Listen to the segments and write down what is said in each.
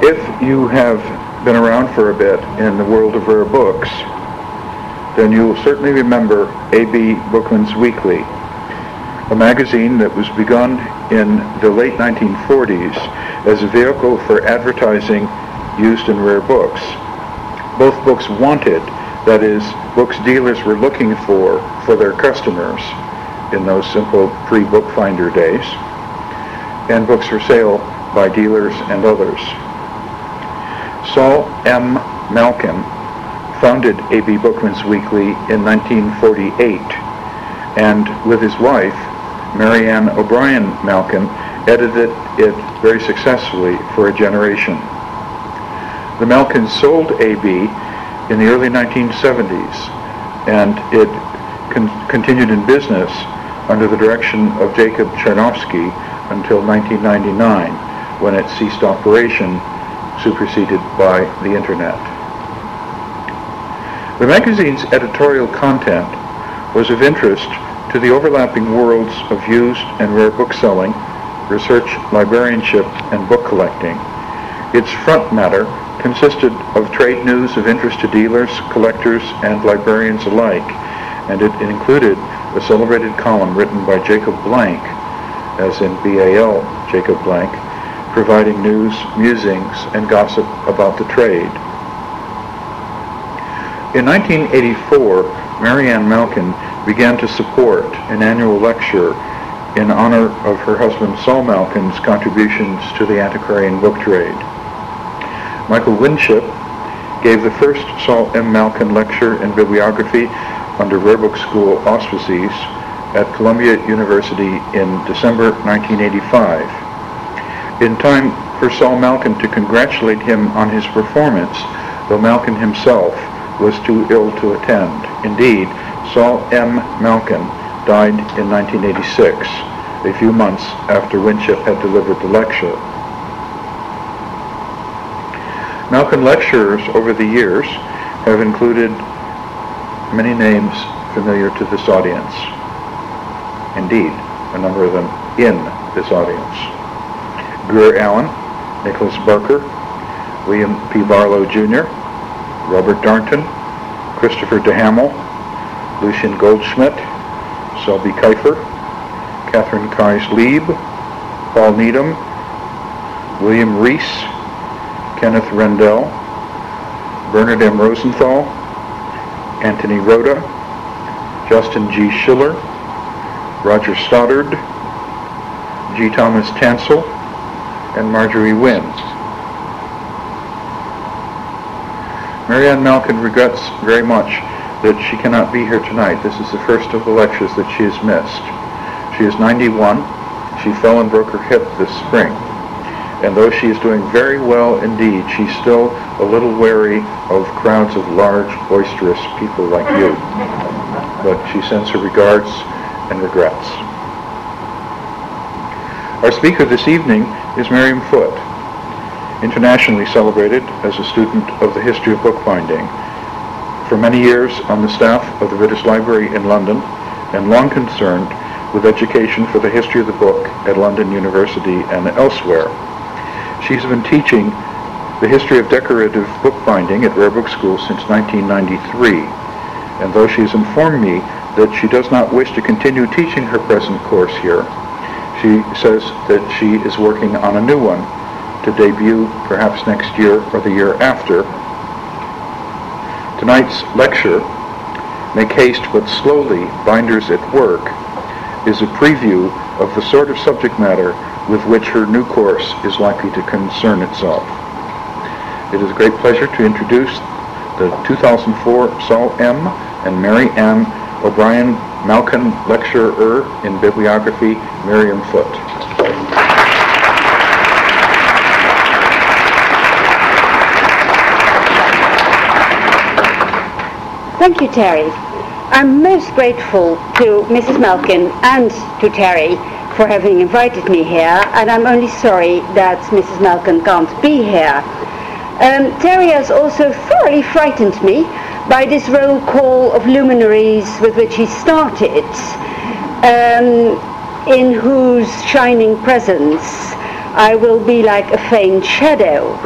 If you have been around for a bit in the world of rare books, then you will certainly remember A.B. Bookman's Weekly, a magazine that was begun in the late 1940s as a vehicle for advertising used in rare books. Both books wanted, that is, books dealers were looking for for their customers in those simple pre-bookfinder days, and books for sale by dealers and others. Sol M. Malkin founded A.B. Bookman's Weekly in 1948, and with his wife, Mary Ann O'Brien Malkin, edited it very successfully for a generation. The Malkins sold A.B. in the early 1970s, and it con- continued in business under the direction of Jacob Chernofsky until 1999, when it ceased operation, superseded by the Internet. The magazine's editorial content was of interest to the overlapping worlds of used and rare bookselling, research, librarianship, and book collecting. Its front matter consisted of trade news of interest to dealers, collectors, and librarians alike, and it included a celebrated column written by Jacob Blanck, as in BAL Jacob Blanck, providing news, musings, and gossip about the trade. In 1984, Mary Ann Malkin began to support an annual lecture in honor of her husband Sol Malkin's contributions to the antiquarian book trade. Michael Winship gave the first Sol M. Malkin lecture in bibliography under Rare Book School auspices at Columbia University in December 1985. In time for Sol Malkin to congratulate him on his performance, though Malkin himself was too ill to attend. Indeed, Sol M. Malkin died in 1986, a few months after Winship had delivered the lecture. Malkin lecturers over the years have included many names familiar to this audience. Indeed, a number of them in this audience. Greer Allen, Nicolas Barker, William P. Barlow Jr., Robert Darnton, Christopher DeHamel, Lucien Goldschmidt, Selby Kiffer, Katharine Kyes Leab, Paul Needham, William Reese, Kenneth Rendell, Bernard M. Rosenthal, Anthony Rota, Justin G. Schiller, Roger Stoddard, G. Thomas Tanselle, and Marjorie wins. Mary Ann Malkin regrets very much that she cannot be here tonight. This is the first of the lectures that she has missed. She is 91. She fell and broke her hip this spring. And though she is doing very well indeed, she's still a little wary of crowds of large, boisterous people like you. But she sends her regards and regrets. Our speaker this evening is Mirjam Foot internationally celebrated as a student of the history of bookbinding. For many years on the staff of the British Library in London and long concerned with education for the history of the book at London University and elsewhere. She's been teaching the history of decorative bookbinding at Rare Book School since 1993. And though she's informed me that she does not wish to continue teaching her present course here, she says that she is working on a new one to debut perhaps next year or the year after. Tonight's lecture, Make Haste But Slowly, Binders at Work, is a preview of the sort of subject matter with which her new course is likely to concern itself. It is a great pleasure to introduce the 2004 Sol M. and Mary M. O'Brien Malkin Lecturer in Bibliography, Mirjam Foot. Thank you, Terry. I'm most grateful to Mrs. Malkin and to Terry for having invited me here, and I'm only sorry that Mrs. Malkin can't be here. Um, Terry has also thoroughly frightened me by this roll call of luminaries with which he started, um, in whose shining presence I will be like a faint shadow.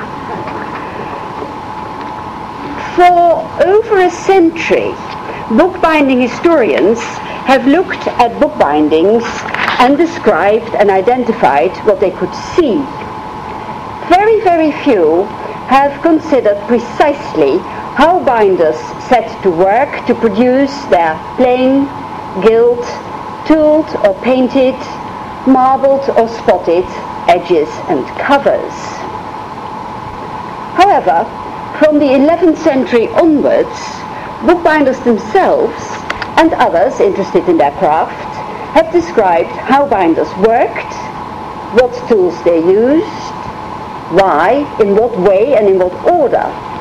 For over a century, bookbinding historians have looked at bookbindings and described and identified what they could see. Very, very few have considered precisely how binders set to work to produce their plain, gilt, tooled or painted, marbled or spotted edges and covers. However, from the 11th century onwards, bookbinders themselves and others interested in their craft have described how binders worked, what tools they used, why, in what way and in what order.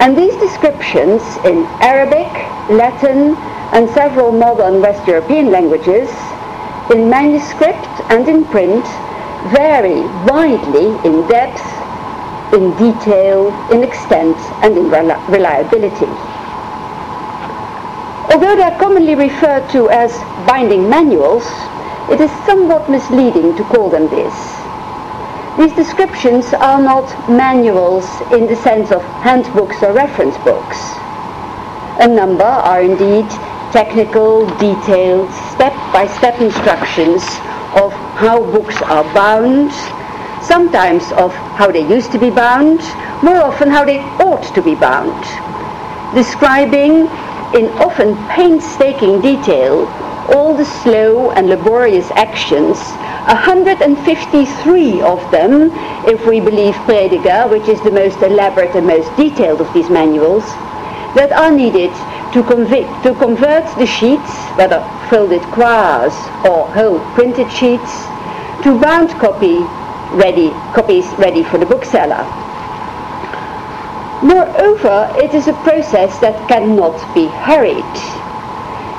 And these descriptions in Arabic, Latin and several modern West European languages, in manuscript and in print, vary widely in depth, in detail, in extent and in reliability. Although they are commonly referred to as binding manuals, it is somewhat misleading to call them this. These descriptions are not manuals in the sense of handbooks or reference books. A number are indeed technical, detailed, step-by-step instructions of how books are bound, sometimes of how they used to be bound, more often how they ought to be bound, describing in often painstaking detail all the slow and laborious actions 153 of them, if we believe Prediger, which is the most elaborate and most detailed of these manuals, that are needed to, to convert the sheets, whether folded quires or whole printed sheets, to bound copy ready, copies ready for the bookseller. Moreover, it is a process that cannot be hurried.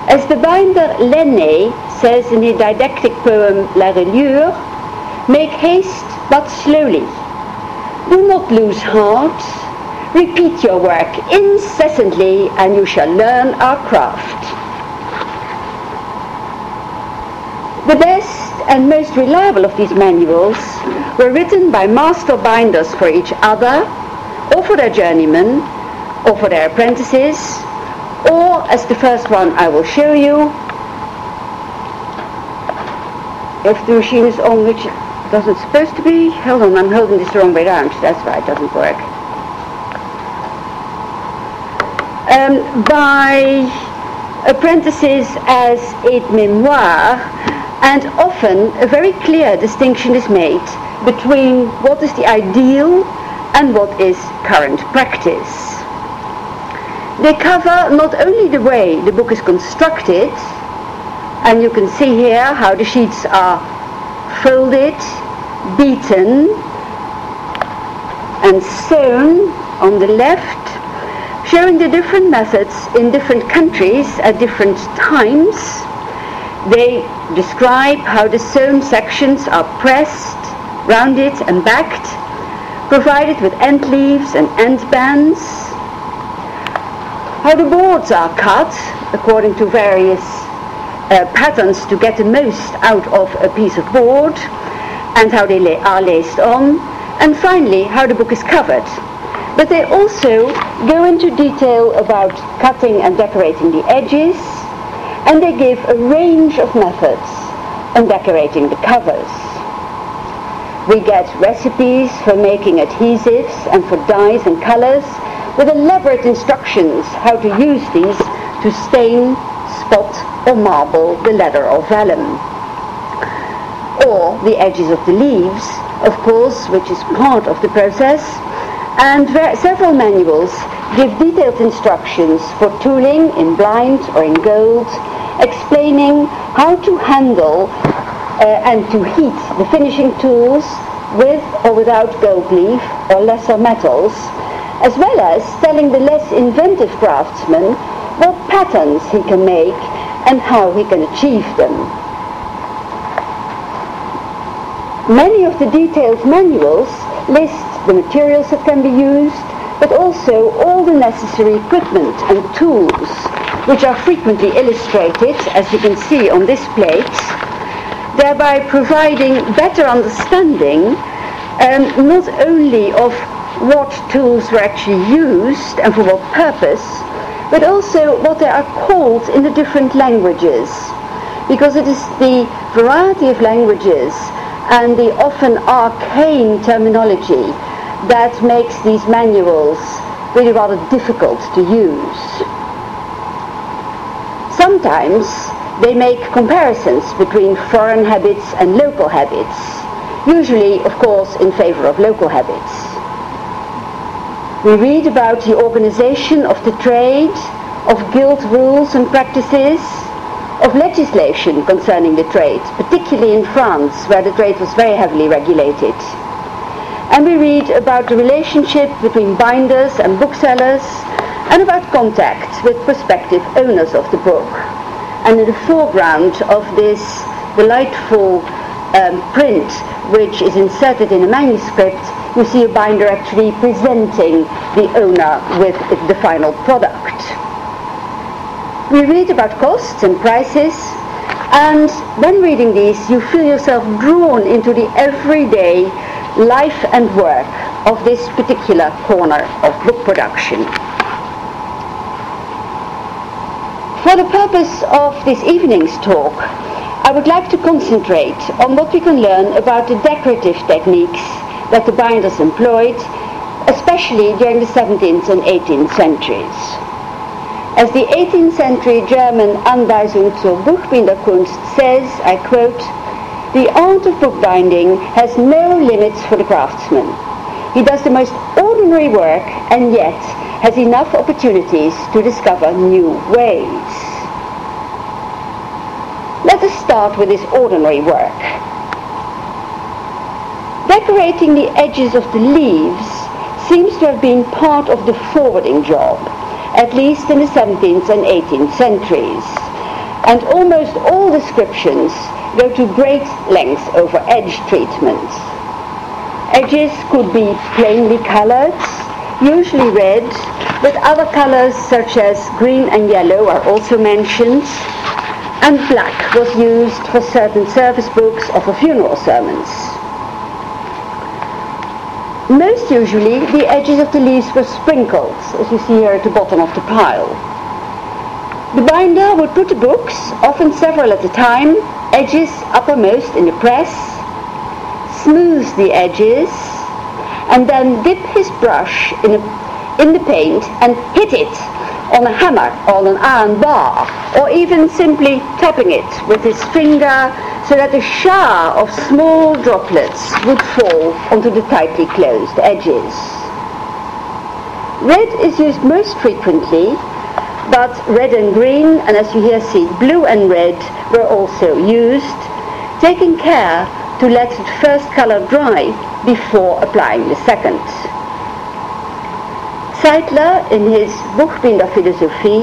As the binder Lesné says in the didactic poem La Reliure, make haste but slowly. Do not lose heart. Repeat your work incessantly and you shall learn our craft. The best and most reliable of these manuals were written by master binders for each other, or for their journeymen, or for their apprentices, or as the first one I will show you, if the machine is on which it doesn't supposed to be, hold on, I'm holding this the wrong way around, that's why it doesn't work. Um, by apprentices as aide-mémoire, and often a very clear distinction is made between what is the ideal and what is current practice. They cover not only the way the book is constructed, and you can see here how the sheets are folded, beaten, and sewn on the left, showing the different methods in different countries at different times. They describe how the sewn sections are pressed, rounded and backed, provided with end leaves and end bands, how the boards are cut according to various uh, patterns to get the most out of a piece of board and how they la- are laced on, and finally how the book is covered. But they also go into detail about cutting and decorating the edges, and they give a range of methods on decorating the covers. We get recipes for making adhesives and for dyes and colors, with elaborate instructions how to use these to stain, spot or marble the leather or vellum. Or the edges of the leaves, of course, which is part of the process, and several manuals give detailed instructions for tooling in blind or in gold, explaining how to handle uh, and to heat the finishing tools with or without gold leaf or lesser metals, as well as telling the less inventive craftsman what patterns he can make and how he can achieve them. Many of the detailed manuals list the materials that can be used, but also all the necessary equipment and tools, which are frequently illustrated, as you can see on this plate, thereby providing better understanding um, not only of what tools were actually used and for what purpose, but also what they are called in the different languages. Because it is the variety of languages and the often arcane terminology that makes these manuals really rather difficult to use. Sometimes they make comparisons between foreign habits and local habits, usually, of course, in favor of local habits. We read about the organization of the trade, of guild rules and practices, of legislation concerning the trade, particularly in France, where the trade was very heavily regulated. And we read about the relationship between binders and booksellers, and about contact with prospective owners of the book. And in the foreground of this delightful um, print, which is inserted in a manuscript, you see a binder actually presenting the owner with the final product. We read about costs and prices, and when reading these, you feel yourself drawn into the everyday life and work of this particular corner of book production. For the purpose of this evening's talk, I would like to concentrate on what we can learn about the decorative techniques that the binders employed, especially during the 17th and 18th centuries. As the 18th century German Anweisung zur Buchbinderkunst says, I quote, the art of bookbinding has no limits for the craftsman. He does the most ordinary work and yet has enough opportunities to discover new ways. Let us start with this ordinary work. Decorating the edges of the leaves seems to have been part of the forwarding job, at least in the 17th and 18th centuries. And almost all descriptions go to great lengths over edge treatments. Edges could be plainly colored, usually red, but other colors such as green and yellow are also mentioned, and black was used for certain service books or for funeral sermons. Most usually, the edges of the leaves were sprinkled, as you see here at the bottom of the pile. The binder would put the books, often several at a time, edges uppermost in the press, smooth the edges, and then dip his brush in, a, in the paint and hit it on a hammer on an iron bar, or even simply tapping it with his finger so that a shower of small droplets would fall onto the tightly closed edges. Red is used most frequently, but red and green, and as you here see, blue and red were also used, taking care to let the first color dry before applying the second. Zeidler, in his Buchbinder Philosophie,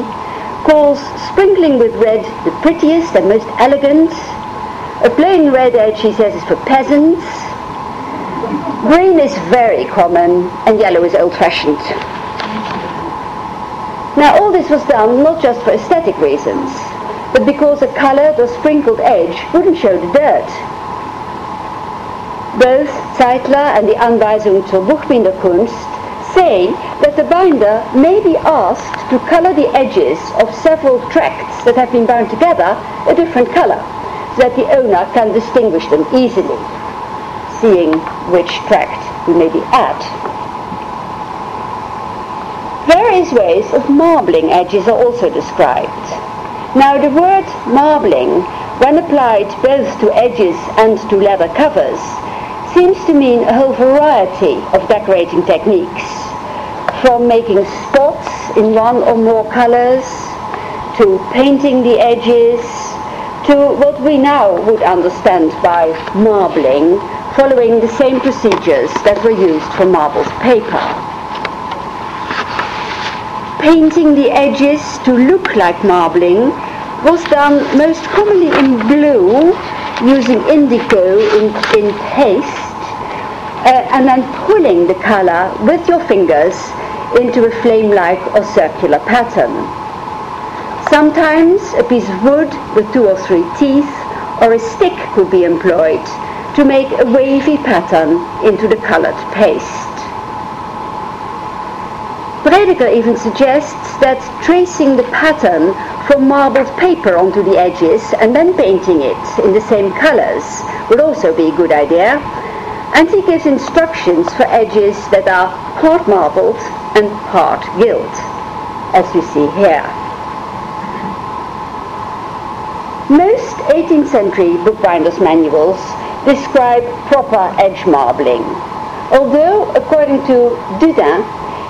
calls sprinkling with red the prettiest and most elegant, a plain red edge, he says, is for peasants. Green is very common and yellow is old-fashioned. Now all this was done not just for aesthetic reasons, but because a colored or sprinkled edge wouldn't show the dirt. Both Zeidler and the Anweisung zur Buchbinderkunst say that the binder may be asked to color the edges of several tracts that have been bound together a different color so that the owner can distinguish them easily, seeing which tract he may be at. Various ways of marbling edges are also described. Now the word marbling, when applied both to edges and to leather covers, seems to mean a whole variety of decorating techniques, from making spots in one or more colors, to painting the edges, to what we now would understand by marbling, following the same procedures that were used for marbled paper. Painting the edges to look like marbling was done most commonly in blue, using indigo in, in paste, uh, and then pulling the color with your fingers into a flame-like or circular pattern. Sometimes a piece of wood with two or three teeth or a stick could be employed to make a wavy pattern into the colored paste. Prediger even suggests that tracing the pattern from marbled paper onto the edges and then painting it in the same colors would also be a good idea. And he gives instructions for edges that are part marbled and part gilt, as you see here. Most 18th century bookbinders' manuals describe proper edge marbling. Although, according to Dudin,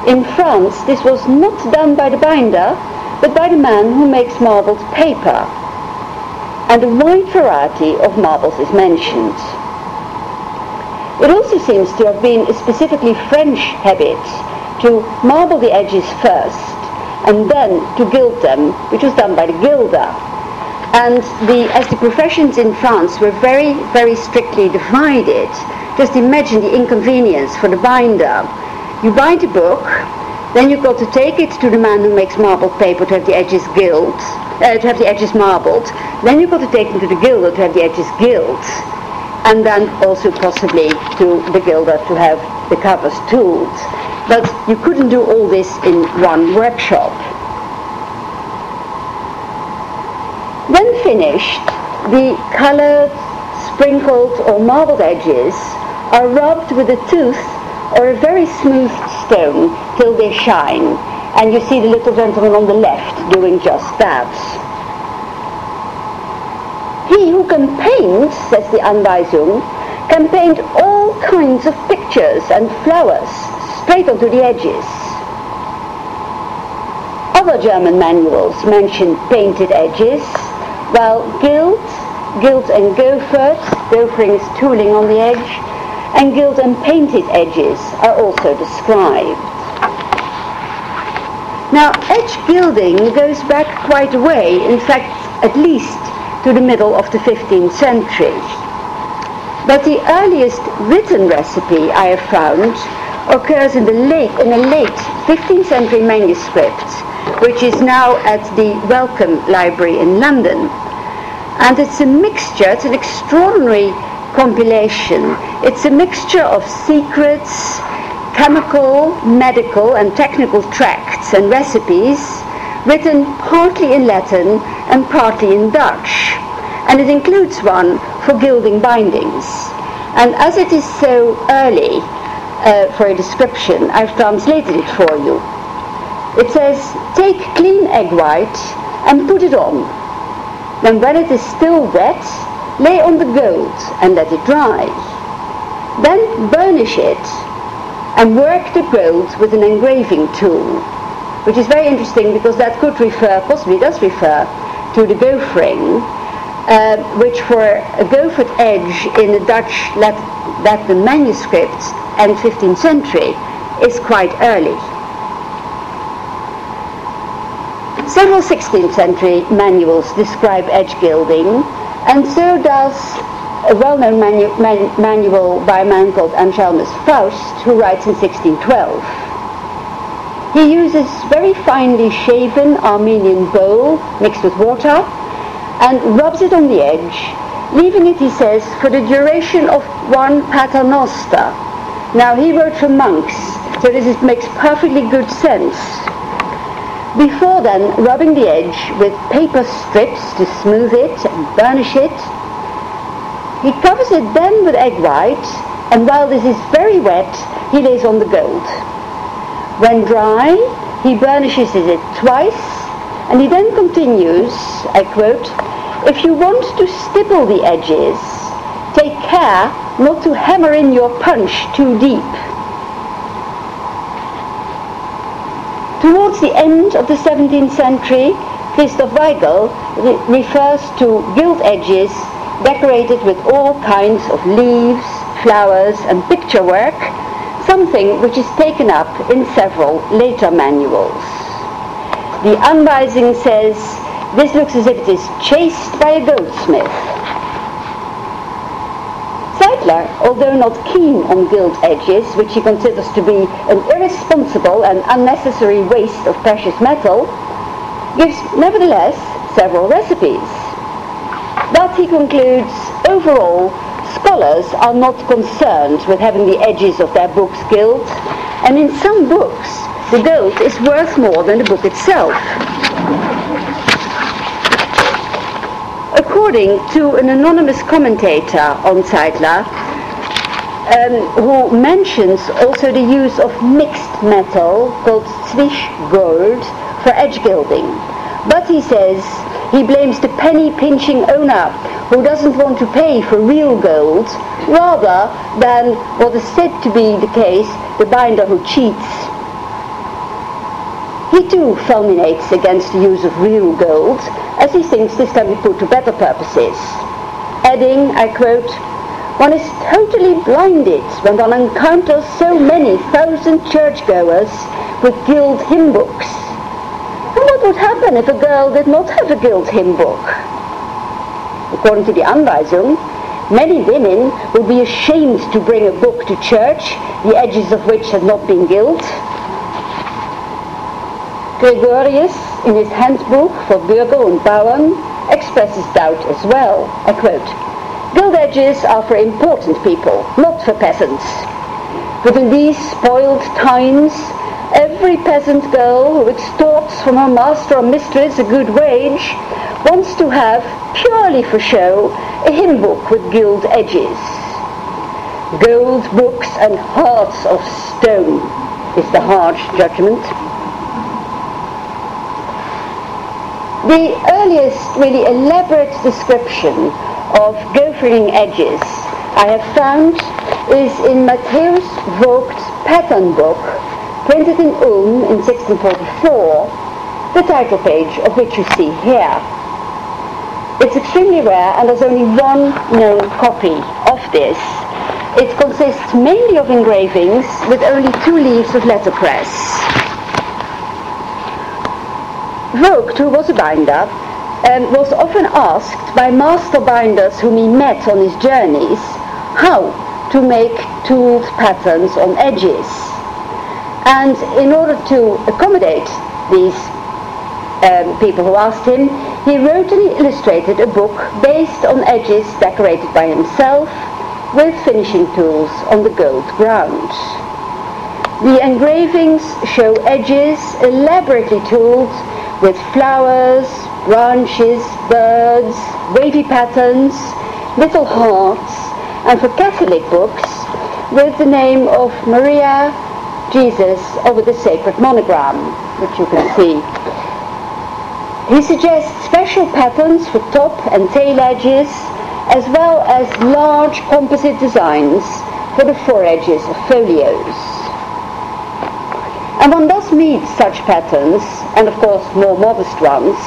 in France this was not done by the binder, but by the man who makes marbled paper. And a wide variety of marbles is mentioned. It also seems to have been a specifically French habit to marble the edges first and then to gild them, which was done by the gilder. And the, as the professions in France were very, very strictly divided, just imagine the inconvenience for the binder. You bind a book, then you've got to take it to the man who makes marbled paper to have the edges gilt, uh, to have the edges marbled. Then you've got to take them to the gilder to have the edges gilt. And then also possibly to the gilder to have the covers tooled. But you couldn't do all this in one workshop. When finished, the colored, sprinkled or marbled edges are rubbed with a tooth or a very smooth stone till they shine. And you see the little gentleman on the left doing just that. He who can paint, says the Anweisung, can paint all kinds of pictures and flowers straight onto the edges. Other German manuals mention painted edges, while gilt, gilt and goffered, goffering is tooling on the edge, and gilt and painted edges are also described. Now, edge gilding goes back quite a way, in fact, at least to the middle of the 15th century. But the earliest written recipe I have found occurs in, the late, in a late 15th century manuscript, which is now at the Wellcome Library in London. And it's a mixture, it's an extraordinary compilation. It's a mixture of secrets, chemical, medical and technical tracts and recipes written partly in Latin and partly in Dutch. And it includes one for gilding bindings. And as it is so early uh, for a description, I've translated it for you. It says, take clean egg white and put it on. Then when it is still wet, lay on the gold and let it dry. Then burnish it and work the gold with an engraving tool, which is very interesting because that could refer, possibly does refer, to the goffering, uh, which for a goffered edge in the Dutch Latin manuscripts and 15th century is quite early. Several 16th century manuals describe edge gilding, and so does a well-known manu man manual by a man called Anselmus Faust, who writes in 1612. He uses very finely shaven Armenian bole mixed with water and rubs it on the edge, leaving it, he says, for the duration of one paternoster. Now, he wrote for monks, so this is, makes perfectly good sense. Before then, rubbing the edge with paper strips to smooth it and burnish it. He covers it then with egg white, and while this is very wet, he lays on the gold. When dry, he burnishes it twice, and he then continues, I quote, if you want to stipple the edges, take care not to hammer in your punch too deep. Towards the end of the 17th century, Christoph Weigel re refers to gilt edges decorated with all kinds of leaves, flowers and picture work, something which is taken up in several later manuals. The Anweisung says, this looks as if it is chased by a goldsmith. Zeidler, although not keen on gilt edges, which he considers to be an irresponsible and unnecessary waste of precious metal, gives nevertheless several recipes. But he concludes, overall, scholars are not concerned with having the edges of their books gilt, and in some books, the gold is worth more than the book itself. According to an anonymous commentator on Zeidler, um, who mentions also the use of mixed metal called Zwisch gold for edge gilding. But he says he blames the penny pinching owner who doesn't want to pay for real gold rather than what is said to be the case, the binder who cheats. He too fulminates against the use of real gold as he thinks this can be put to better purposes. Adding, I quote, one is totally blinded when one encounters so many thousand churchgoers with gilt hymn books. And what would happen if a girl did not have a gilt hymn book? According to the Anweisung, many women would be ashamed to bring a book to church, the edges of which had not been gilt. Gregorius, in his handbook for Bürger und Bauern, expresses doubt as well. I quote, Gilt edges are for important people, not for peasants. But in these spoiled times, every peasant girl who extorts from her master or mistress a good wage wants to have, purely for show, a hymn book with gilt edges. Gold books and hearts of stone is the harsh judgment. The earliest really elaborate description of goffering edges I have found is in Matthäus Vogt's pattern book, printed in Ulm in 1644, the title page of which you see here. It's extremely rare and there's only one known copy of this. It consists mainly of engravings with only two leaves of letterpress. Vogt, who was a binder, um, was often asked by master binders whom he met on his journeys how to make tooled patterns on edges. And in order to accommodate these um, people who asked him, he wrote and illustrated a book based on edges decorated by himself with finishing tools on the gold ground. The engravings show edges elaborately tooled with flowers, branches, birds, wavy patterns, little hearts, and for Catholic books with the name of Maria Jesus over the sacred monogram, which you can see. He suggests special patterns for top and tail edges, as well as large composite designs for the foredges of folios. And one does meet such patterns, and of course more modest ones,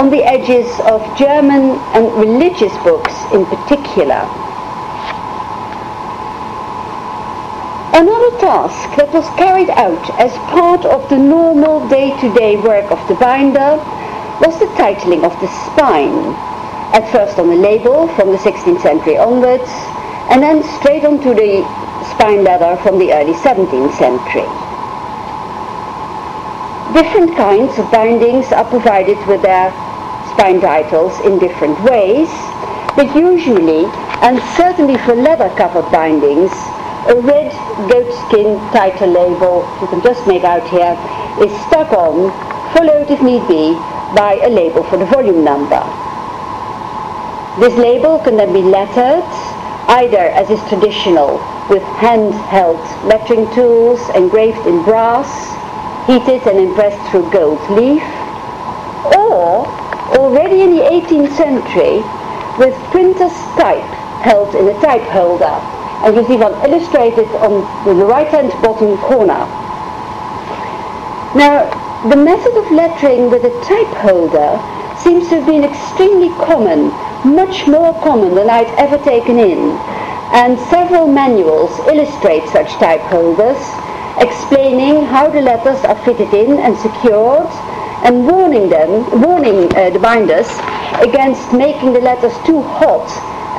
on the edges of German and religious books in particular. Another task that was carried out as part of the normal day-to-day work of the binder was the titling of the spine, at first on the label from the 16th century onwards, and then straight onto the spine leather from the early 17th century. Different kinds of bindings are provided with their spine titles in different ways, but usually, and certainly for leather-covered bindings, a red goatskin title label, you can just make out here, is stuck on, followed if need be, by a label for the volume number. This label can then be lettered, either as is traditional, with hand-held lettering tools engraved in brass, heated and impressed through gold leaf, or already in the 18th century with printer's type held in a type holder. And you see one illustrated on the right-hand bottom corner. Now, the method of lettering with a type holder seems to have been extremely common, much more common than I'd ever taken in. And several manuals illustrate such type holders, explaining how the letters are fitted in and secured and warning them, warning uh, the binders against making the letters too hot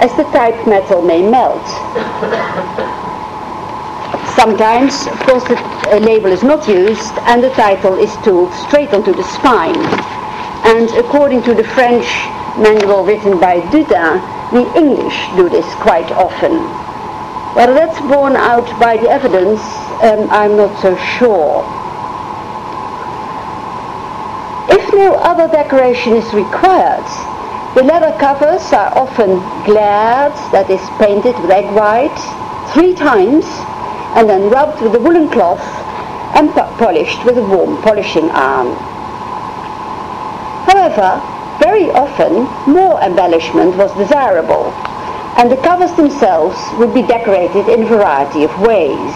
as the type metal may melt. Sometimes, of course, the uh, label is not used and the title is tooled straight onto the spine. And according to the French manual written by Dudin, the English do this quite often. Whether that's borne out by the evidence um, I'm not so sure. If no other decoration is required, the leather covers are often glaired, that is painted with egg white, three times, and then rubbed with a woolen cloth and polished with a warm polishing iron. However, very often more embellishment was desirable, and the covers themselves would be decorated in a variety of ways.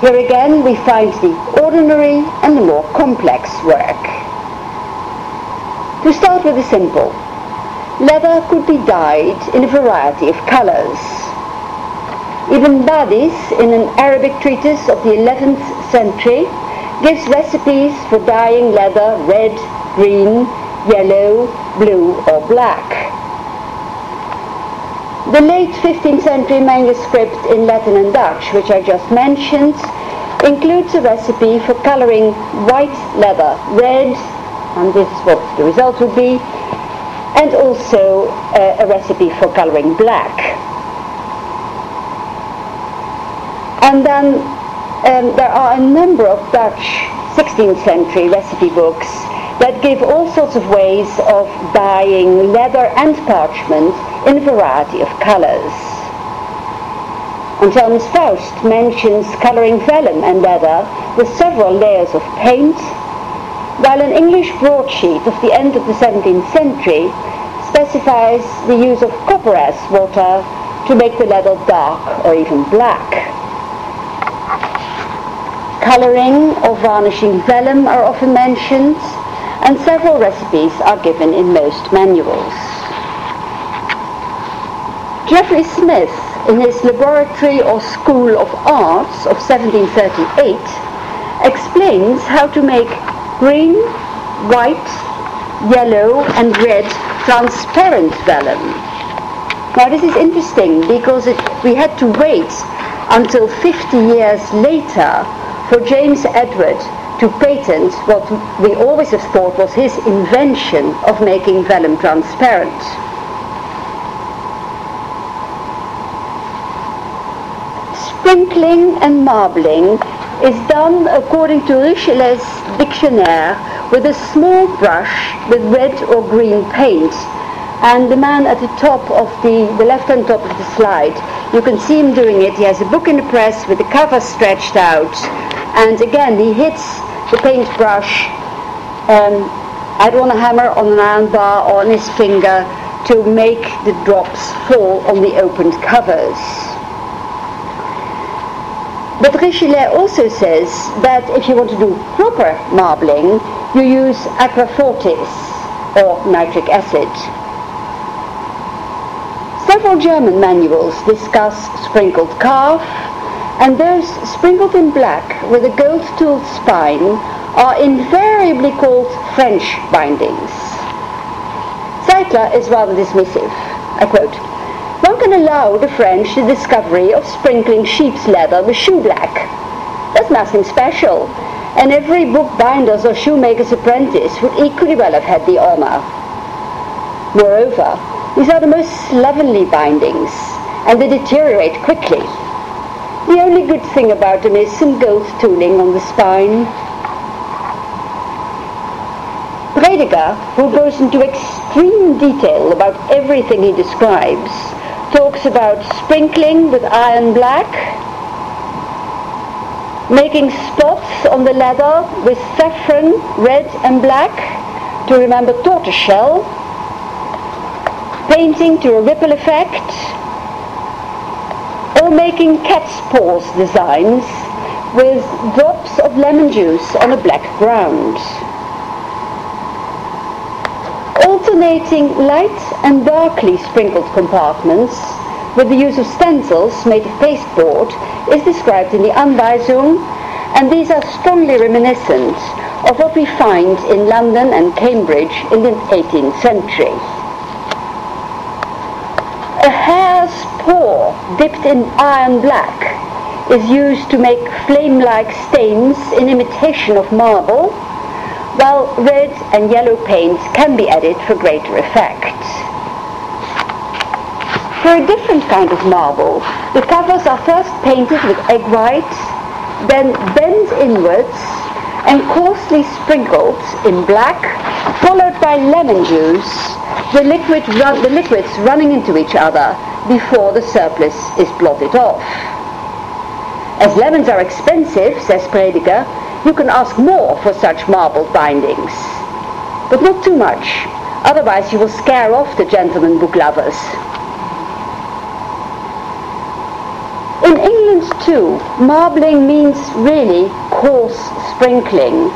Here again we find the ordinary and the more complex work. To start with the simple, leather could be dyed in a variety of colors. Ibn Badis, in an Arabic treatise of the 11th century, gives recipes for dyeing leather red, green, yellow, blue or black. The late 15th century manuscript in Latin and Dutch, which I just mentioned, includes a recipe for coloring white leather red, and this is what the result would be, and also uh, a recipe for coloring black. And then um, there are a number of Dutch 16th century recipe books that give all sorts of ways of dyeing leather and parchment in a variety of colors. Anselmus Faust mentions coloring vellum and leather with several layers of paint while an English broadsheet of the end of the 17th century specifies the use of copperas water to make the leather dark or even black. Colouring or varnishing vellum are often mentioned, and several recipes are given in most manuals. Godfrey Smith, in his Laboratory or School of Arts of 1738, explains how to make green, white, yellow and red transparent vellum. Now this is interesting because it, we had to wait until 50 years later for James Edward to patent what we always have thought was his invention of making vellum transparent. Sprinkling and marbling is done according to Richelet's dictionnaire with a small brush with red or green paint. And the man at the top of the, the left-hand top of the slide, you can see him doing it. He has a book in the press with the cover stretched out. And again, he hits the paintbrush um, either on a hammer, on an iron bar, or on his finger to make the drops fall on the opened covers. But Richelet also says that if you want to do proper marbling, you use aquafortis or nitric acid. Several German manuals discuss sprinkled calf, and those sprinkled in black with a gold-tooled spine are invariably called French bindings. Zeidler is rather dismissive. I quote, one can allow the French the discovery of sprinkling sheep's leather with shoe black. That's nothing special, and every bookbinder's or shoemaker's apprentice would equally well have had the honor. Moreover, these are the most slovenly bindings, and they deteriorate quickly. The only good thing about them is some gold tooling on the spine. Prediger, who goes into extreme detail about everything he describes, talks about sprinkling with iron black, making spots on the leather with saffron, red and black to remember tortoiseshell, painting to a ripple effect, or making cat's paws designs with drops of lemon juice on a black ground alternating light and darkly sprinkled compartments with the use of stencils made of pasteboard is described in the Anweisung and these are strongly reminiscent of what we find in London and Cambridge in the 18th century. A paw dipped in iron black is used to make flame-like stains in imitation of marble while red and yellow paints can be added for greater effect. For a different kind of marble, the covers are first painted with egg white, then bent inwards and coarsely sprinkled in black, followed by lemon juice, the, liquid the liquids running into each other before the surplus is blotted off. As lemons are expensive, says Prediger, you can ask more for such marbled bindings. But not too much, otherwise you will scare off the gentleman book lovers. In England too, marbling means really coarse sprinkling,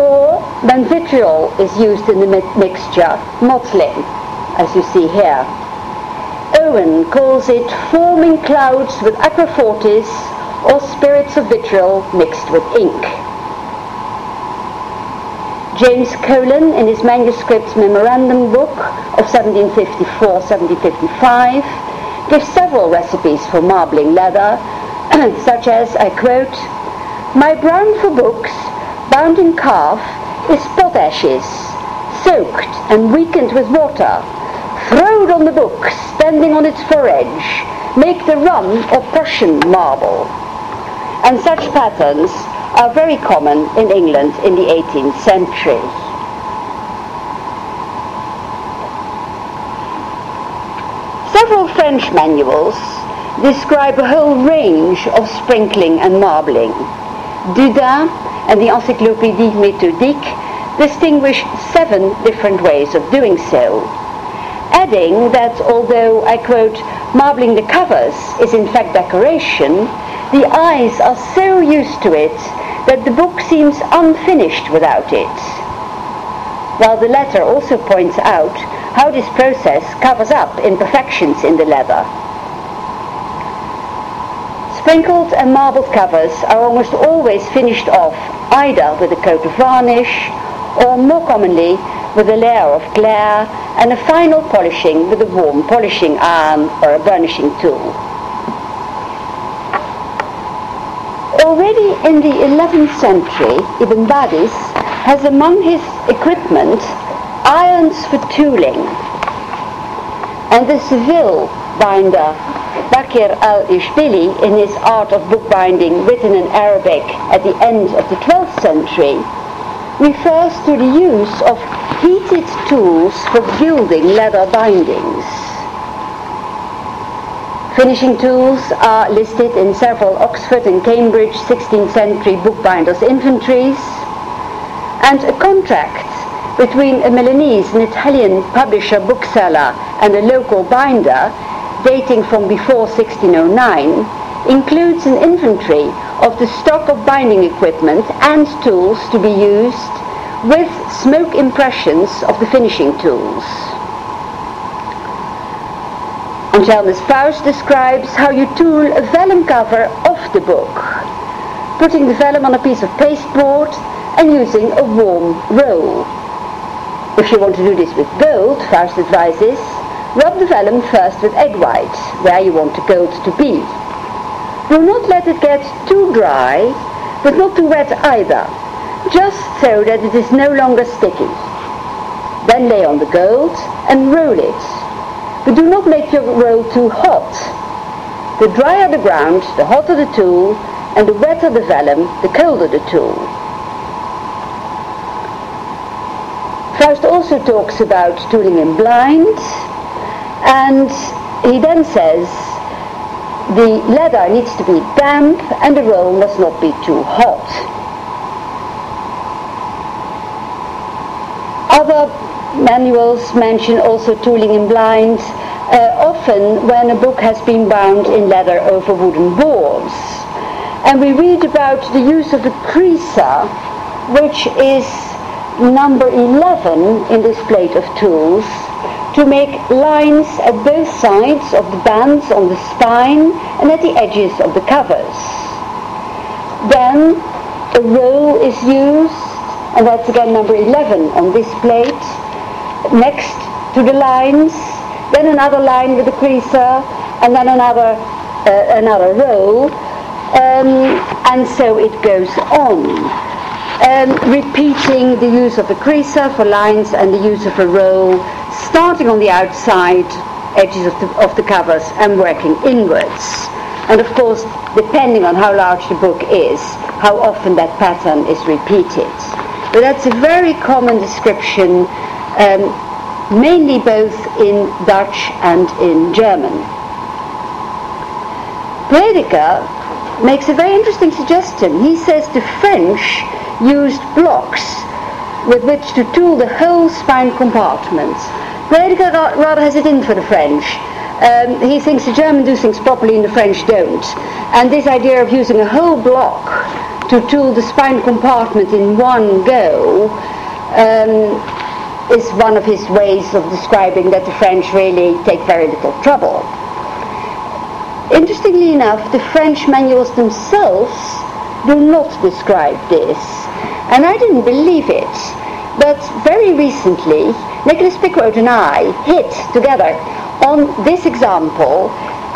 or when vitriol is used in the mi mixture, mottling, as you see here. Owen calls it forming clouds with aquafortis or spirits of vitriol mixed with ink. James Coghlan, in his manuscript memorandum book of 1754-1755, gives several recipes for marbling leather, such as, I quote, My brown for books, bound in calf, is pot ashes, soaked and weakened with water, throwed on the book, standing on its foredge, make the rum of Prussian marble. And such patterns are very common in England in the 18th century. Several French manuals describe a whole range of sprinkling and marbling. Dudin and the Encyclopédie Méthodique distinguish seven different ways of doing so, adding that although, I quote, marbling the covers is in fact decoration, the eyes are so used to it that the book seems unfinished without it. While the letter also points out how this process covers up imperfections in the leather. Sprinkled and marbled covers are almost always finished off either with a coat of varnish or more commonly with a layer of glaire and a final polishing with a warm polishing iron or a burnishing tool. Already in the 11th century, Ibn Badis has among his equipment irons for tooling. And the Seville binder, Bakir al-Ishbili, in his Art of Bookbinding, written in Arabic at the end of the 12th century, refers to the use of heated tools for gilding leather bindings. Finishing tools are listed in several Oxford and Cambridge 16th century bookbinders' inventories, and a contract between a Milanese and Italian publisher bookseller and a local binder dating from before 1609 includes an inventory of the stock of binding equipment and tools to be used with smoke impressions of the finishing tools. Anselmus Faust describes how you tool a vellum cover off the book, putting the vellum on a piece of pasteboard and using a warm roll. If you want to do this with gold, Faust advises, rub the vellum first with egg whites, where you want the gold to be. Do not let it get too dry, but not too wet either, just so that it is no longer sticky. Then lay on the gold and roll it but do not make your roll too hot. The drier the ground, the hotter the tool, and the wetter the vellum, the colder the tool. Faust also talks about tooling in blind, and he then says the leather needs to be damp and the roll must not be too hot. Other manuals mention also tooling in blinds, uh, often when a book has been bound in leather over wooden boards. And we read about the use of the creaser, which is number 11 in this plate of tools, to make lines at both sides of the bands on the spine and at the edges of the covers. Then a roll is used, and that's again number 11 on this plate, next to the lines, then another line with a creaser, and then another uh, another row, um, and so it goes on. Um, repeating the use of a creaser for lines and the use of a row, starting on the outside edges of the, of the covers and working inwards. And of course, depending on how large the book is, how often that pattern is repeated. But that's a very common description, um, mainly both in Dutch and in German. Prediger makes a very interesting suggestion. He says the French used blocks with which to tool the whole spine compartment. Prediger rather has it in for the French. Um, he thinks the German do things properly and the French don't. And this idea of using a whole block to tool the spine compartment in one go um, is one of his ways of describing that the French really take very little trouble. Interestingly enough, the French manuals themselves do not describe this. And I didn't believe it. But very recently, Nicholas Pickwoad and I hit together on this example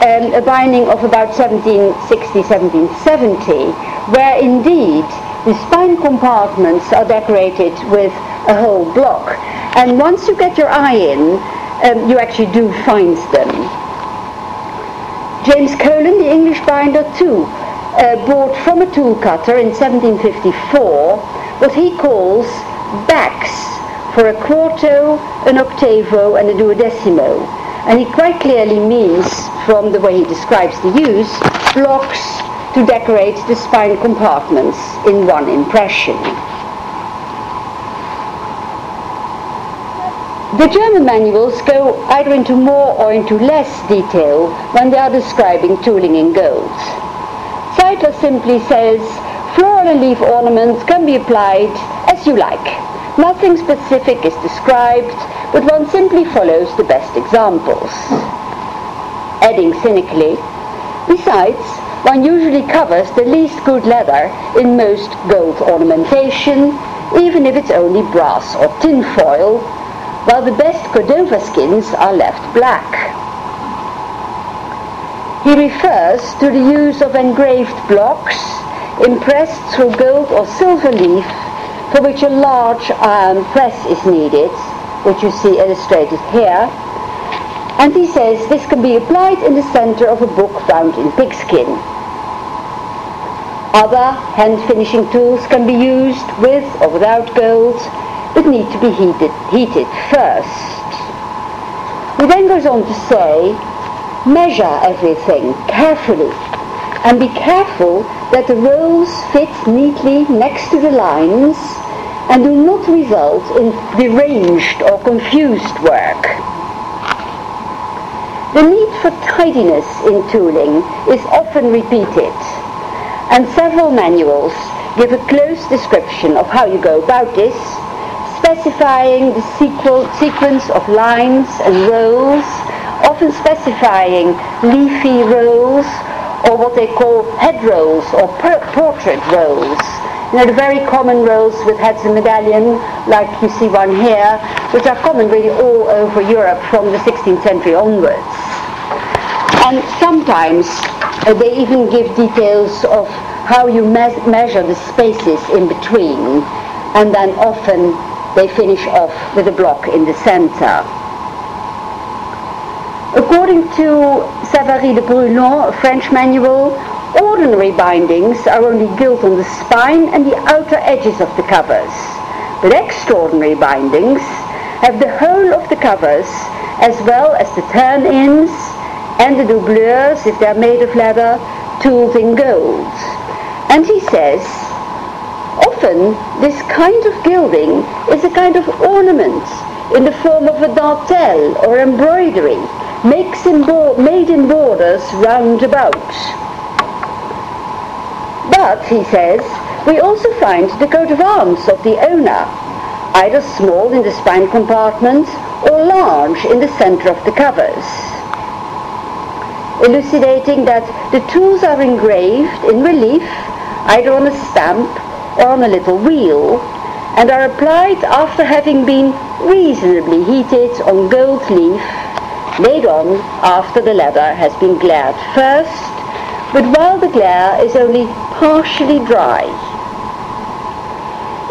um, a binding of about 1760, 1770, where indeed the spine compartments are decorated with a whole block. And once you get your eye in, um, you actually do find them. James Coghlan, the English binder too, uh, bought from a tool cutter in 1754 what he calls backs for a quarto, an octavo and a duodecimo. And he quite clearly means, from the way he describes the use, blocks to decorate the spine compartments in one impression. The German manuals go either into more or into less detail when they are describing tooling in gold. Zeidler simply says, floral leaf ornaments can be applied as you like. Nothing specific is described, but one simply follows the best examples. Adding cynically, besides, one usually covers the least good leather in most gold ornamentation, even if it's only brass or tin foil, while the best Cordova skins are left black. He refers to the use of engraved blocks impressed through gold or silver leaf for which a large iron press is needed, which you see illustrated here. And he says this can be applied in the center of a book bound in pigskin. Other hand finishing tools can be used with or without gold, but need to be heated, heated first. He then goes on to say, measure everything carefully and be careful that the rows fit neatly next to the lines and do not result in deranged or confused work. The need for tidiness in tooling is often repeated, and several manuals give a close description of how you go about this, specifying the sequel, sequence of lines and rows, often specifying leafy rows or what they call head rolls or portrait rolls. You know, the very common rolls with heads and medallion, like you see one here, which are common really all over Europe from the 16th century onwards. And sometimes uh, they even give details of how you me- measure the spaces in between, and then often they finish off with a block in the center. According to Savary de Bruslons, a French manual, ordinary bindings are only gilt on the spine and the outer edges of the covers. But extraordinary bindings have the whole of the covers as well as the turn-ins and the doublures, if they're made of leather, tooled in gold. And he says, often this kind of gilding is a kind of ornament in the form of a dentelle or embroidery makes in made in borders round about. But, he says, we also find the coat of arms of the owner, either small in the spine compartment or large in the center of the covers, elucidating that the tools are engraved in relief either on a stamp or on a little wheel and are applied after having been reasonably heated on gold leaf laid on after the leather has been glaired first, but while the glaire is only partially dry.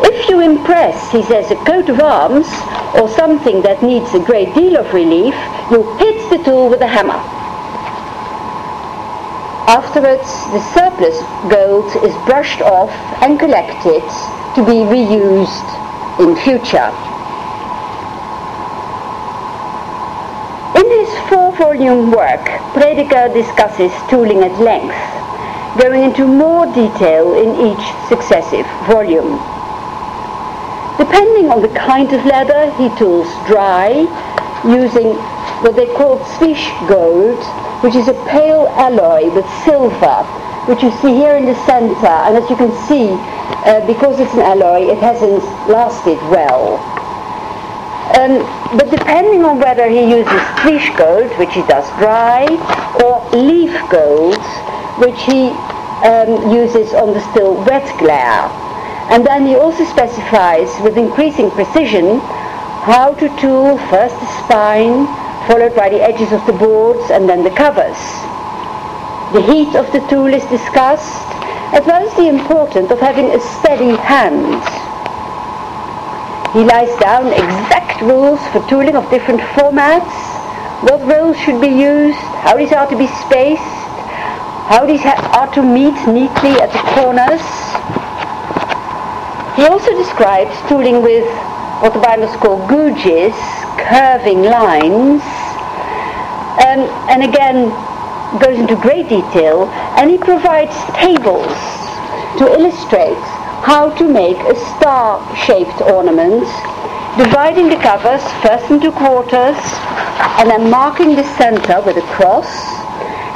If you impress, he says, a coat of arms or something that needs a great deal of relief, you hit the tool with a hammer. Afterwards, the surplus gold is brushed off and collected to be reused in future. In his four-volume work, Prediger discusses tooling at length, going into more detail in each successive volume. Depending on the kind of leather, he tools dry, using what they call swish gold, which is a pale alloy with silver, which you see here in the center. And as you can see, uh, because it's an alloy, it hasn't lasted well. Um, but depending on whether he uses swish gold, which he does dry, or leaf gold, which he um, uses on the still wet glaire. And then he also specifies with increasing precision how to tool first the spine, followed by the edges of the boards and then the covers. The heat of the tool is discussed, as well as the importance of having a steady hand. He lays down exact rules for tooling of different formats, what rules should be used, how these are to be spaced, how these are to meet neatly at the corners. He also describes tooling with what the binders call gouges, curving lines, um, and again goes into great detail, and he provides tables to illustrate how to make a star-shaped ornament, dividing the covers first into quarters, and then marking the center with a cross,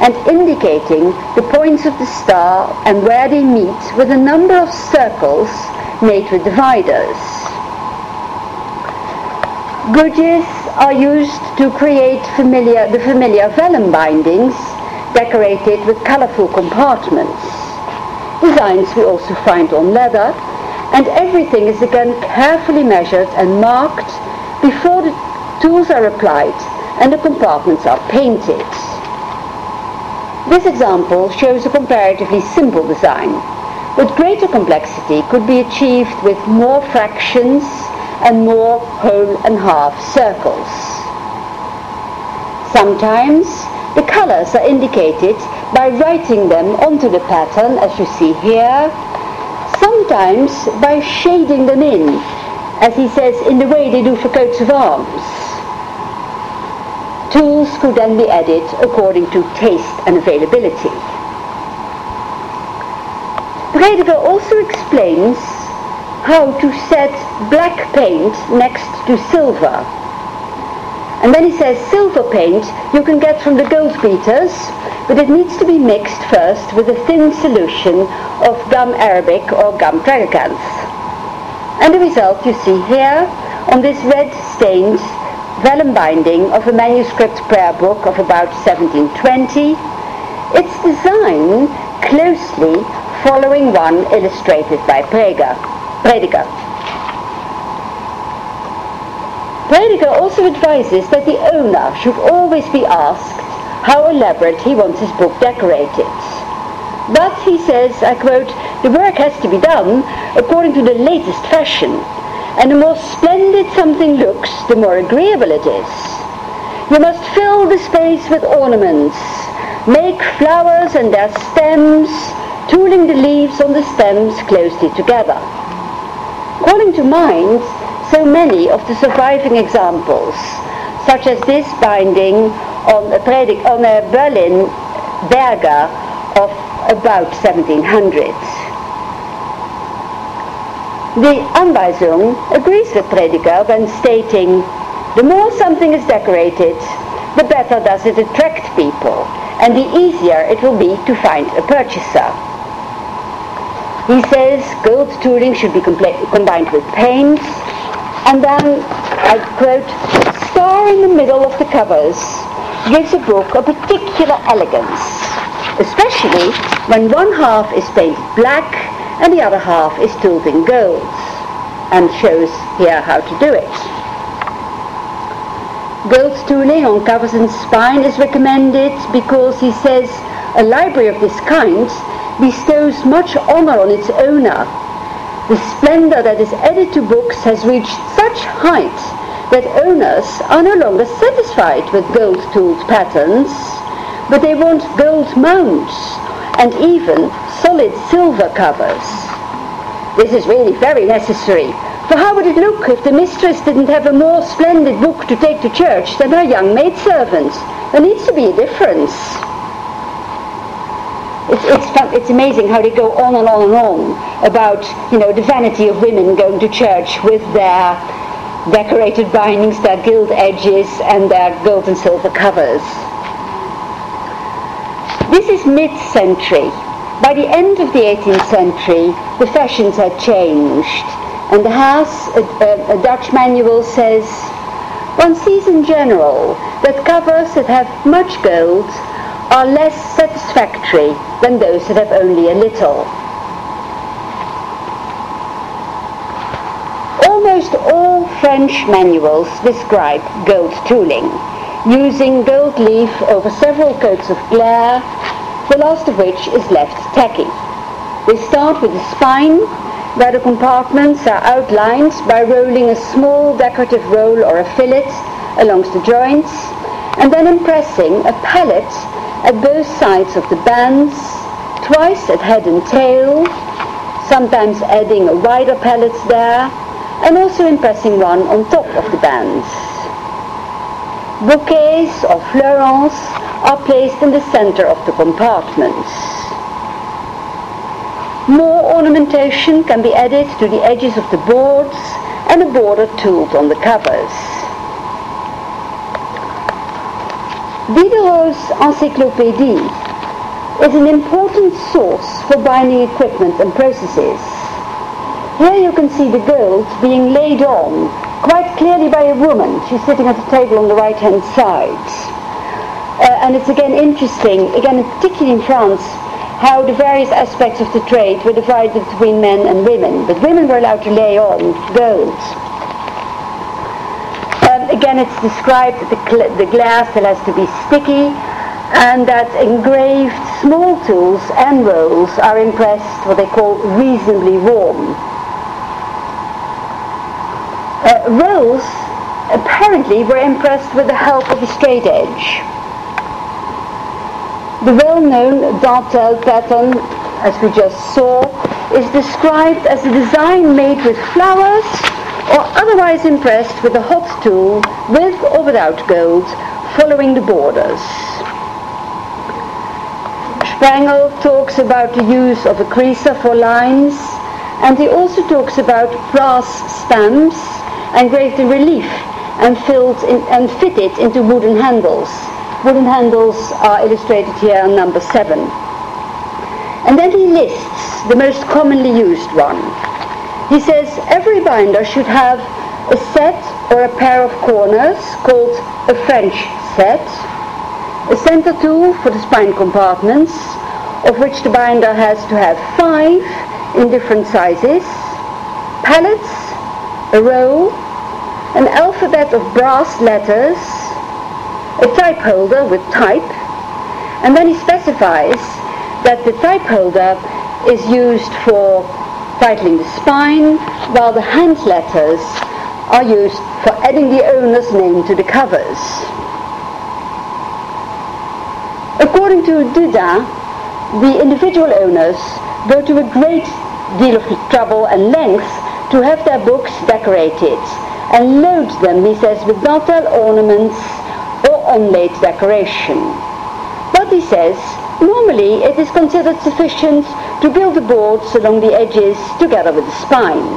and indicating the points of the star and where they meet with a number of circles made with dividers. Gouges are used to create familiar, the familiar vellum bindings decorated with colorful compartments. Designs we also find on leather and everything is again carefully measured and marked before the tools are applied and the compartments are painted. This example shows a comparatively simple design, but greater complexity could be achieved with more fractions and more whole and half circles. Sometimes the colors are indicated by writing them onto the pattern as you see here, sometimes by shading them in, as he says in the way they do for coats of arms. Tools could then be added according to taste and availability. Prediger also explains how to set black paint next to silver. And then he says silver paint you can get from the gold beaters, but it needs to be mixed first with a thin solution of gum arabic or gum tragacanth. And the result you see here on this red stained vellum binding of a manuscript prayer book of about 1720. Its design closely following one illustrated by Prager. Prediger. Prediger also advises that the owner should always be asked how elaborate he wants his book decorated. But he says, I quote, the work has to be done according to the latest fashion, and the more splendid something looks, the more agreeable it is. You must fill the space with ornaments, make flowers and their stems, tooling the leaves on the stems closely together calling to mind so many of the surviving examples, such as this binding on a, on a Berlin Berger of about 1700. The Anweisung agrees with Prediger when stating, the more something is decorated, the better does it attract people, and the easier it will be to find a purchaser. He says gold tooling should be combined with paint, and then, I quote, star in the middle of the covers gives a book a particular elegance, especially when one half is painted black and the other half is tooled in gold, and shows here how to do it. Gold tooling on covers and spine is recommended because he says a library of this kind bestows much honor on its owner. The splendor that is added to books has reached such height that owners are no longer satisfied with gold-tooled patterns, but they want gold mounts and even solid silver covers. This is really very necessary, for how would it look if the mistress didn't have a more splendid book to take to church than her young maidservant? There needs to be a difference. It's, it's, it's amazing how they go on and on and on about, you know, the vanity of women going to church with their decorated bindings, their gilt edges, and their gold and silver covers. This is mid-century. By the end of the 18th century, the fashions had changed. And the Haas, a, a, a Dutch manual says, one sees in general that covers that have much gold are less satisfactory than those that have only a little. Almost all French manuals describe gold tooling, using gold leaf over several coats of glaire, the last of which is left tacky. They start with the spine, where the compartments are outlined by rolling a small decorative roll or a fillet along the joints, and then impressing a palette at both sides of the bands, twice at head and tail, sometimes adding a wider palette there, and also impressing one on top of the bands. Bouquets or fleurons are placed in the center of the compartments. More ornamentation can be added to the edges of the boards and a border tooled on the covers. Diderot's Encyclopédie is an important source for binding equipment and processes. Here you can see the gold being laid on quite clearly by a woman. She's sitting at the table on the right hand side. Uh, and it's again interesting, again particularly in France, how the various aspects of the trade were divided between men and women. But women were allowed to lay on gold again, it's described that the, the glaire still has to be sticky and that engraved small tools and rolls are impressed what they call reasonably warm. Uh, rolls apparently were impressed with the help of a straight edge. The well-known dentelle pattern, as we just saw, is described as a design made with flowers or otherwise impressed with a hot tool with or without gold following the borders. Sprengel talks about the use of a creaser for lines and he also talks about brass stamps engraved in relief and, filled in, and fitted into wooden handles. Wooden handles are illustrated here on number seven. And then he lists the most commonly used one. He says every binder should have a set or a pair of corners called a French set, a center tool for the spine compartments, of which the binder has to have five in different sizes, pallets, a row, an alphabet of brass letters, a type holder with type, and then he specifies that the type holder is used for titling the spine, while the hand letters are used for adding the owner's name to the covers. According to Dudin, the individual owners go to a great deal of trouble and length to have their books decorated and load them, he says, with dentelle ornaments or inlaid decoration. But he says, normally it is considered sufficient to build the boards along the edges together with the spine.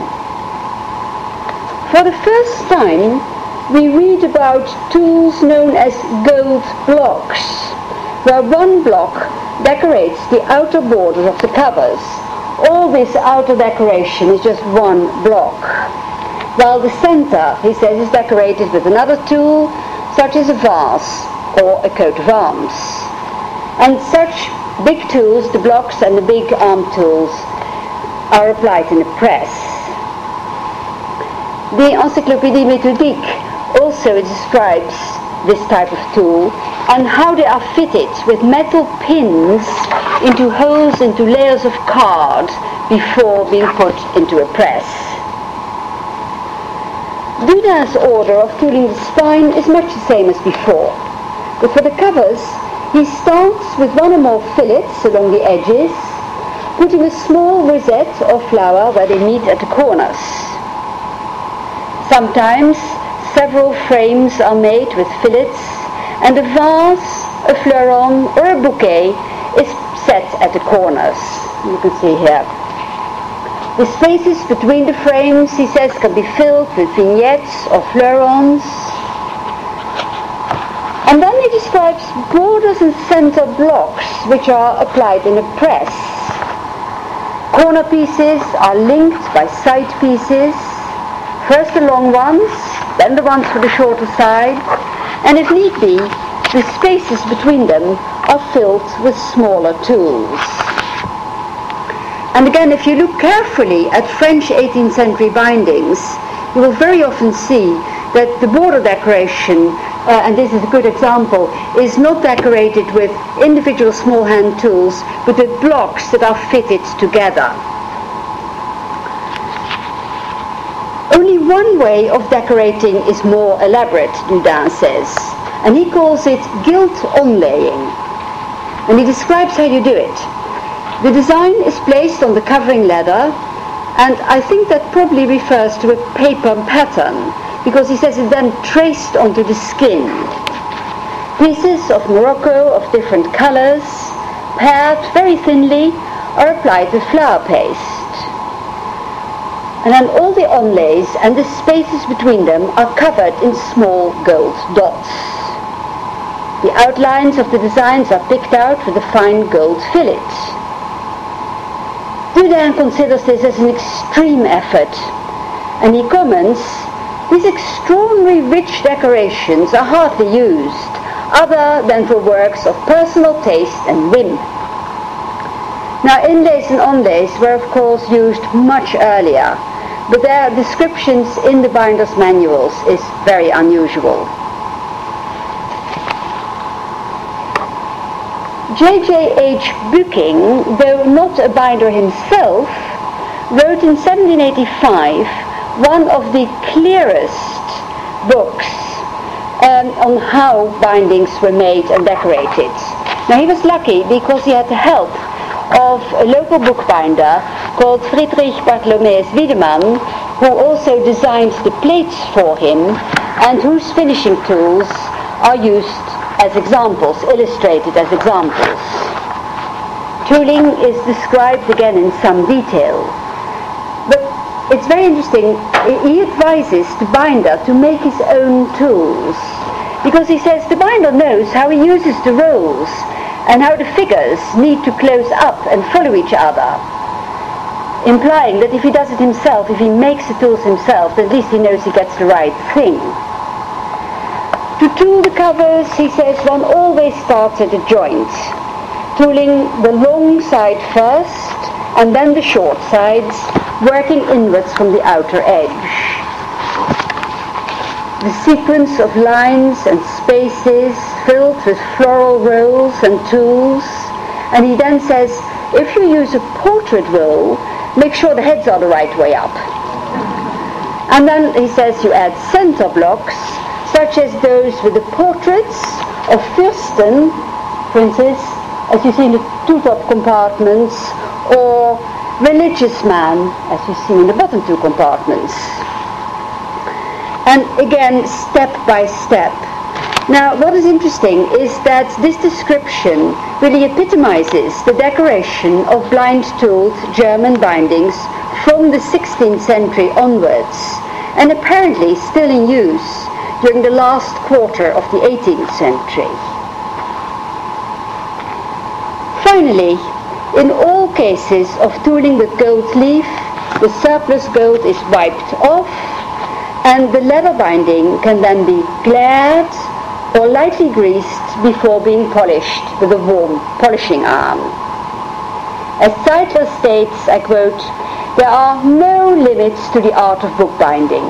For the first time, we read about tools known as gold blocks, where one block decorates the outer borders of the covers. All this outer decoration is just one block, while the center, he says, is decorated with another tool, such as a vase or a coat of arms. And such big tools, the blocks and the big arm tools, are applied in a press. The Encyclopédie Méthodique also describes this type of tool and how they are fitted with metal pins into holes into layers of card before being put into a press. Dudin's order of tooling the spine is much the same as before, but for the covers He starts with one or more fillets along the edges, putting a small rosette or flower where they meet at the corners. Sometimes several frames are made with fillets and a vase, a fleuron or a bouquet is set at the corners. You can see here. The spaces between the frames, he says, can be filled with vignettes or fleurons. And then he describes borders and center blocks which are applied in a press. Corner pieces are linked by side pieces, first the long ones, then the ones for the shorter side, and if need be, the spaces between them are filled with smaller tools. And again, if you look carefully at French 18th century bindings, you will very often see that the border decoration, uh, and this is a good example, is not decorated with individual small hand tools, but with blocks that are fitted together. Only one way of decorating is more elaborate, Dudin says, and he calls it gilt onlaying. And he describes how you do it. The design is placed on the covering leather, and I think that probably refers to a paper pattern, because he says it's then traced onto the skin. Pieces of Morocco of different colors, pared very thinly, are applied with flour paste and then all the onlays and the spaces between them are covered in small gold dots. The outlines of the designs are picked out with a fine gold fillet. Dudin considers this as an extreme effort, and he comments, these extraordinary rich decorations are hardly used, other than for works of personal taste and whim. Now inlays and onlays were of course used much earlier, but their descriptions in the binder's manuals is very unusual. J.J.H. Bücking, though not a binder himself, wrote in 1785 one of the clearest books um, on how bindings were made and decorated. Now he was lucky because he had the help of a local bookbinder called Friedrich Bartholomäus Wiedemann, who also designed the plates for him and whose finishing tools are used as examples, illustrated as examples. Tooling is described again in some detail. It's very interesting, he advises the binder to make his own tools because he says the binder knows how he uses the rolls and how the figures need to close up and follow each other. Implying that if he does it himself, if he makes the tools himself, at least he knows he gets the right thing. To tool the covers, he says, one always starts at the joint, tooling the long side first and then the short sides, working inwards from the outer edge the sequence of lines and spaces filled with floral rolls and tools. And he then says, if you use a portrait roll, make sure the heads are the right way up. And then he says you add center blocks, such as those with the portraits of Fürsten, princes, as you see in the two-top compartments, or religious man, as you see in the bottom two compartments and again step by step. Now what is interesting is that this description really epitomizes the decoration of blind tooled German bindings from the 16th century onwards and apparently still in use during the last quarter of the 18th century. Finally, in all cases of tooling with gold leaf, the surplus gold is wiped off and the leather binding can then be glaired or lightly greased before being polished with a warm polishing arm. As Zeidler states, I quote, there are no limits to the art of bookbinding,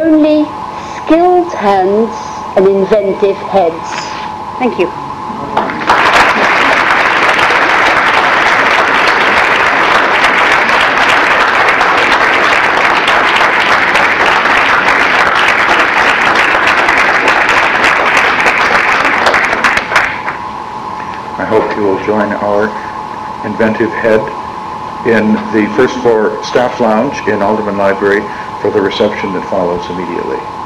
only skilled hands and inventive heads. Thank you. Will join our inventive head in the first floor staff lounge in Alderman Library for the reception that follows immediately.